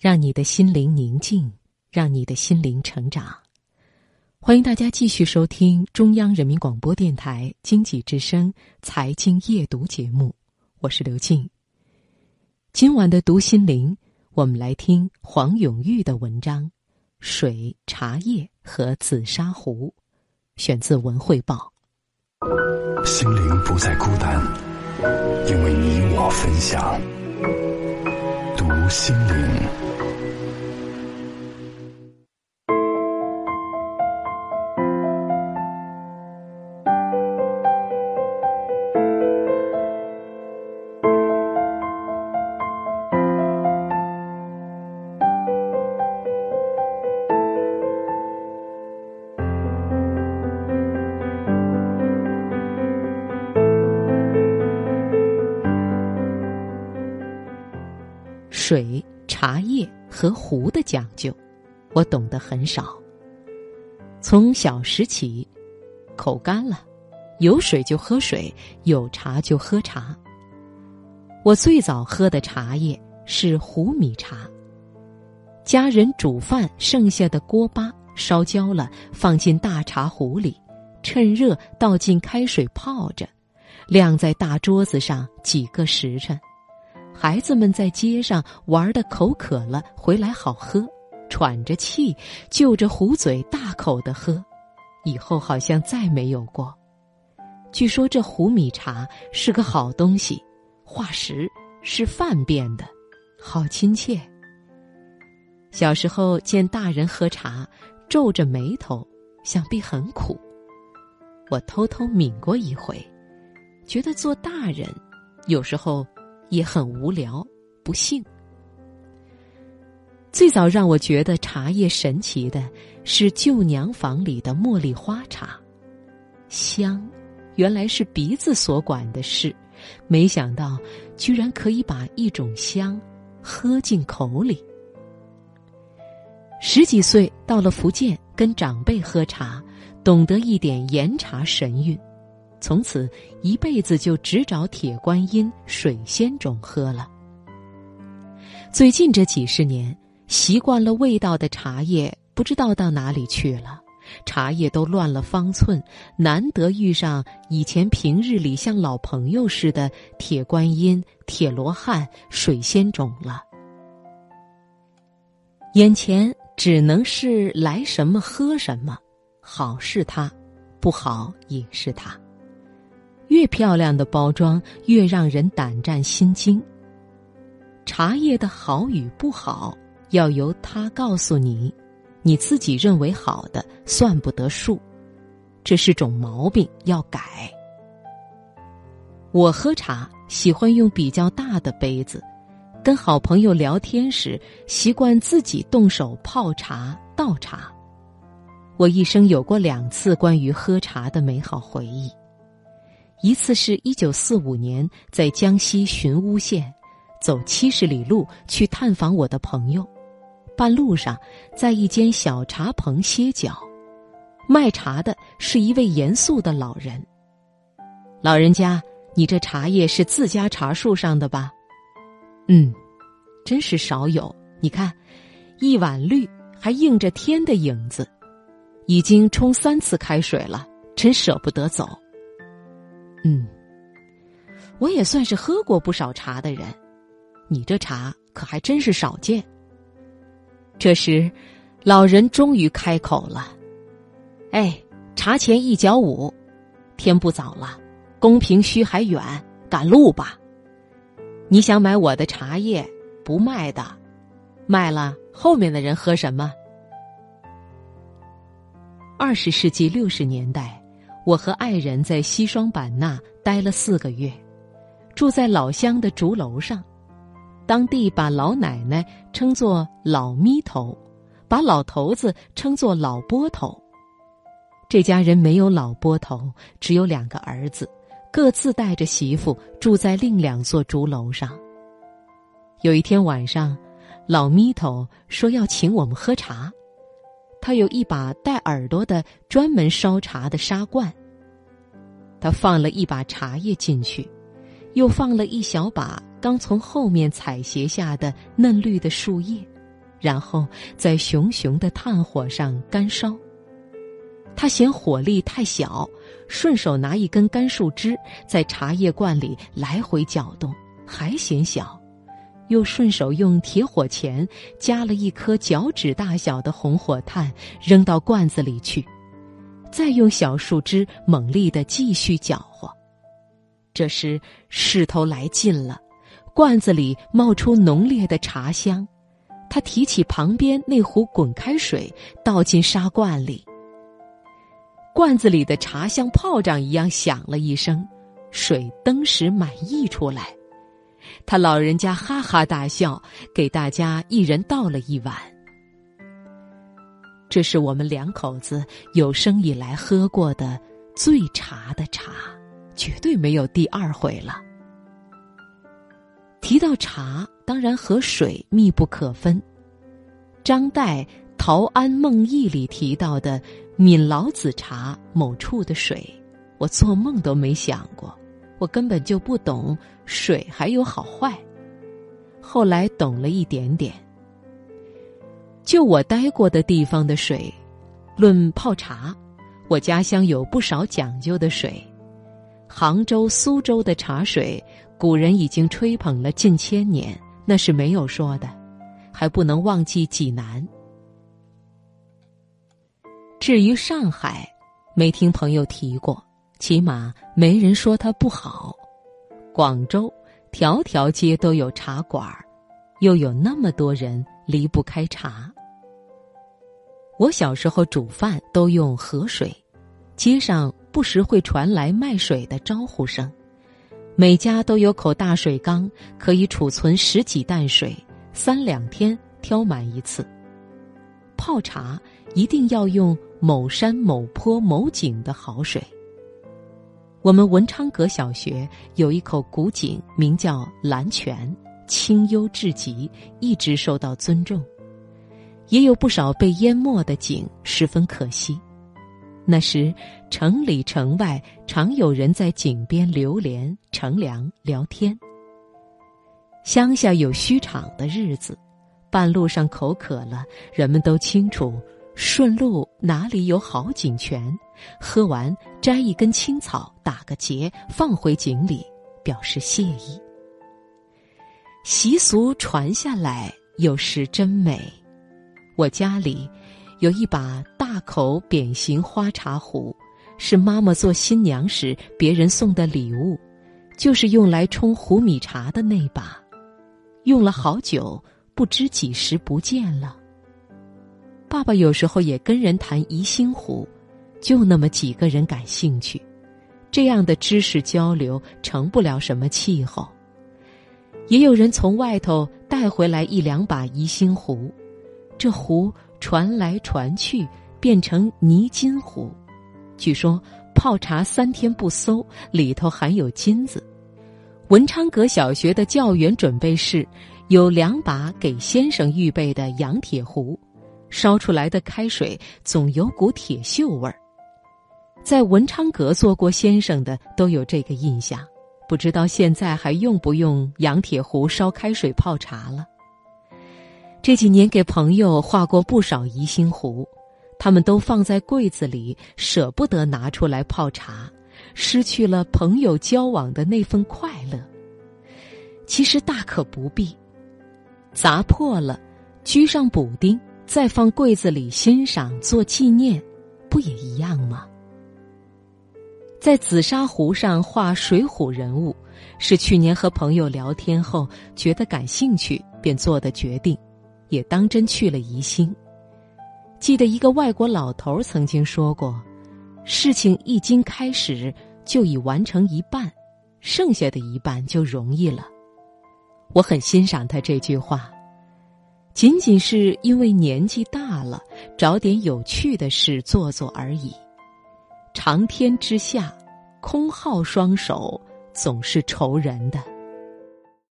让你的心灵宁静，让你的心灵成长。欢迎大家继续收听中央人民广播电台经济之声财经夜读节目，我是刘静。今晚的读心灵，我们来听黄永玉的文章《水、茶叶和紫砂壶》，选自《文汇报》。心灵不再孤单，因为你我分享。心灵。水、茶叶和壶的讲究，我懂得很少。从小时起，口干了，有水就喝水，有茶就喝茶。我最早喝的茶叶是壶米茶，家人煮饭剩下的锅巴烧焦了，放进大茶壶里，趁热倒进开水泡着，晾在大桌子上几个时辰。孩子们在街上玩的口渴了，回来好喝，喘着气，就着壶嘴大口的喝，以后好像再没有过。据说这壶米茶是个好东西，化石是饭变的，好亲切。小时候见大人喝茶，皱着眉头，想必很苦。我偷偷抿过一回，觉得做大人有时候。也很无聊，不幸。最早让我觉得茶叶神奇的是旧娘房里的茉莉花茶，香，原来是鼻子所管的事，没想到居然可以把一种香喝进口里。十几岁到了福建，跟长辈喝茶，懂得一点岩茶神韵。从此一辈子就只找铁观音、水仙种喝了。最近这几十年，习惯了味道的茶叶不知道到哪里去了，茶叶都乱了方寸，难得遇上以前平日里像老朋友似的铁观音、铁罗汉、水仙种了。眼前只能是来什么喝什么，好是它，不好也是它。越漂亮的包装，越让人胆战心惊。茶叶的好与不好，要由他告诉你，你自己认为好的算不得数，这是种毛病，要改。我喝茶喜欢用比较大的杯子，跟好朋友聊天时习惯自己动手泡茶倒茶。我一生有过两次关于喝茶的美好回忆。一次是一九四五年在江西寻乌县，走七十里路去探访我的朋友，半路上在一间小茶棚歇脚，卖茶的是一位严肃的老人。老人家，你这茶叶是自家茶树上的吧？嗯，真是少有。你看，一碗绿还映着天的影子，已经冲三次开水了，真舍不得走。嗯，我也算是喝过不少茶的人，你这茶可还真是少见。这时，老人终于开口了：“哎，茶钱一角五，天不早了，宫平墟还远，赶路吧。你想买我的茶叶，不卖的，卖了后面的人喝什么？”二十世纪六十年代。我和爱人在西双版纳待了四个月，住在老乡的竹楼上。当地把老奶奶称作“老咪头”，把老头子称作“老波头”。这家人没有老波头，只有两个儿子，各自带着媳妇住在另两座竹楼上。有一天晚上，老咪头说要请我们喝茶。他有一把带耳朵的专门烧茶的砂罐。他放了一把茶叶进去，又放了一小把刚从后面采撷下的嫩绿的树叶，然后在熊熊的炭火上干烧。他嫌火力太小，顺手拿一根干树枝在茶叶罐里来回搅动，还嫌小，又顺手用铁火钳夹了一颗脚趾大小的红火炭扔到罐子里去，再用小树枝猛力的继续搅和。这时势头来劲了，罐子里冒出浓烈的茶香。他提起旁边那壶滚开水，倒进砂罐里。罐子里的茶像炮仗一样响了一声，水登时满溢出来。他老人家哈哈大笑，给大家一人倒了一碗。这是我们两口子有生以来喝过的最茶的茶，绝对没有第二回了。提到茶。当然和水密不可分。张岱《陶庵梦忆》里提到的闽老子茶某处的水，我做梦都没想过，我根本就不懂水还有好坏。后来懂了一点点。就我待过的地方的水，论泡茶，我家乡有不少讲究的水。杭州、苏州的茶水，古人已经吹捧了近千年。那是没有说的，还不能忘记济南。至于上海，没听朋友提过，起码没人说它不好。广州，条条街都有茶馆又有那么多人离不开茶。我小时候煮饭都用河水，街上不时会传来卖水的招呼声。每家都有口大水缸，可以储存十几担水，三两天挑满一次。泡茶一定要用某山某坡某井的好水。我们文昌阁小学有一口古井，名叫蓝泉，清幽至极，一直受到尊重。也有不少被淹没的井，十分可惜。那时，城里城外常有人在井边流连、乘凉、聊天。乡下有墟场的日子，半路上口渴了，人们都清楚顺路哪里有好井泉，喝完摘一根青草，打个结，放回井里，表示谢意。习俗传下来，有时真美。我家里。有一把大口扁形花茶壶，是妈妈做新娘时别人送的礼物，就是用来冲胡米茶的那把，用了好久，不知几时不见了。爸爸有时候也跟人谈宜兴壶，就那么几个人感兴趣，这样的知识交流成不了什么气候。也有人从外头带回来一两把宜兴壶，这壶。传来传去，变成泥金壶。据说泡茶三天不馊，里头含有金子。文昌阁小学的教员准备室有两把给先生预备的洋铁壶，烧出来的开水总有股铁锈味儿。在文昌阁做过先生的都有这个印象，不知道现在还用不用洋铁壶烧开水泡茶了。这几年给朋友画过不少宜兴壶，他们都放在柜子里，舍不得拿出来泡茶，失去了朋友交往的那份快乐。其实大可不必，砸破了，居上补丁，再放柜子里欣赏做纪念，不也一样吗？在紫砂壶上画水浒人物，是去年和朋友聊天后觉得感兴趣，便做的决定。也当真去了宜兴。记得一个外国老头曾经说过：“事情一经开始，就已完成一半，剩下的一半就容易了。”我很欣赏他这句话。仅仅是因为年纪大了，找点有趣的事做做而已。长天之下，空耗双手总是愁人的。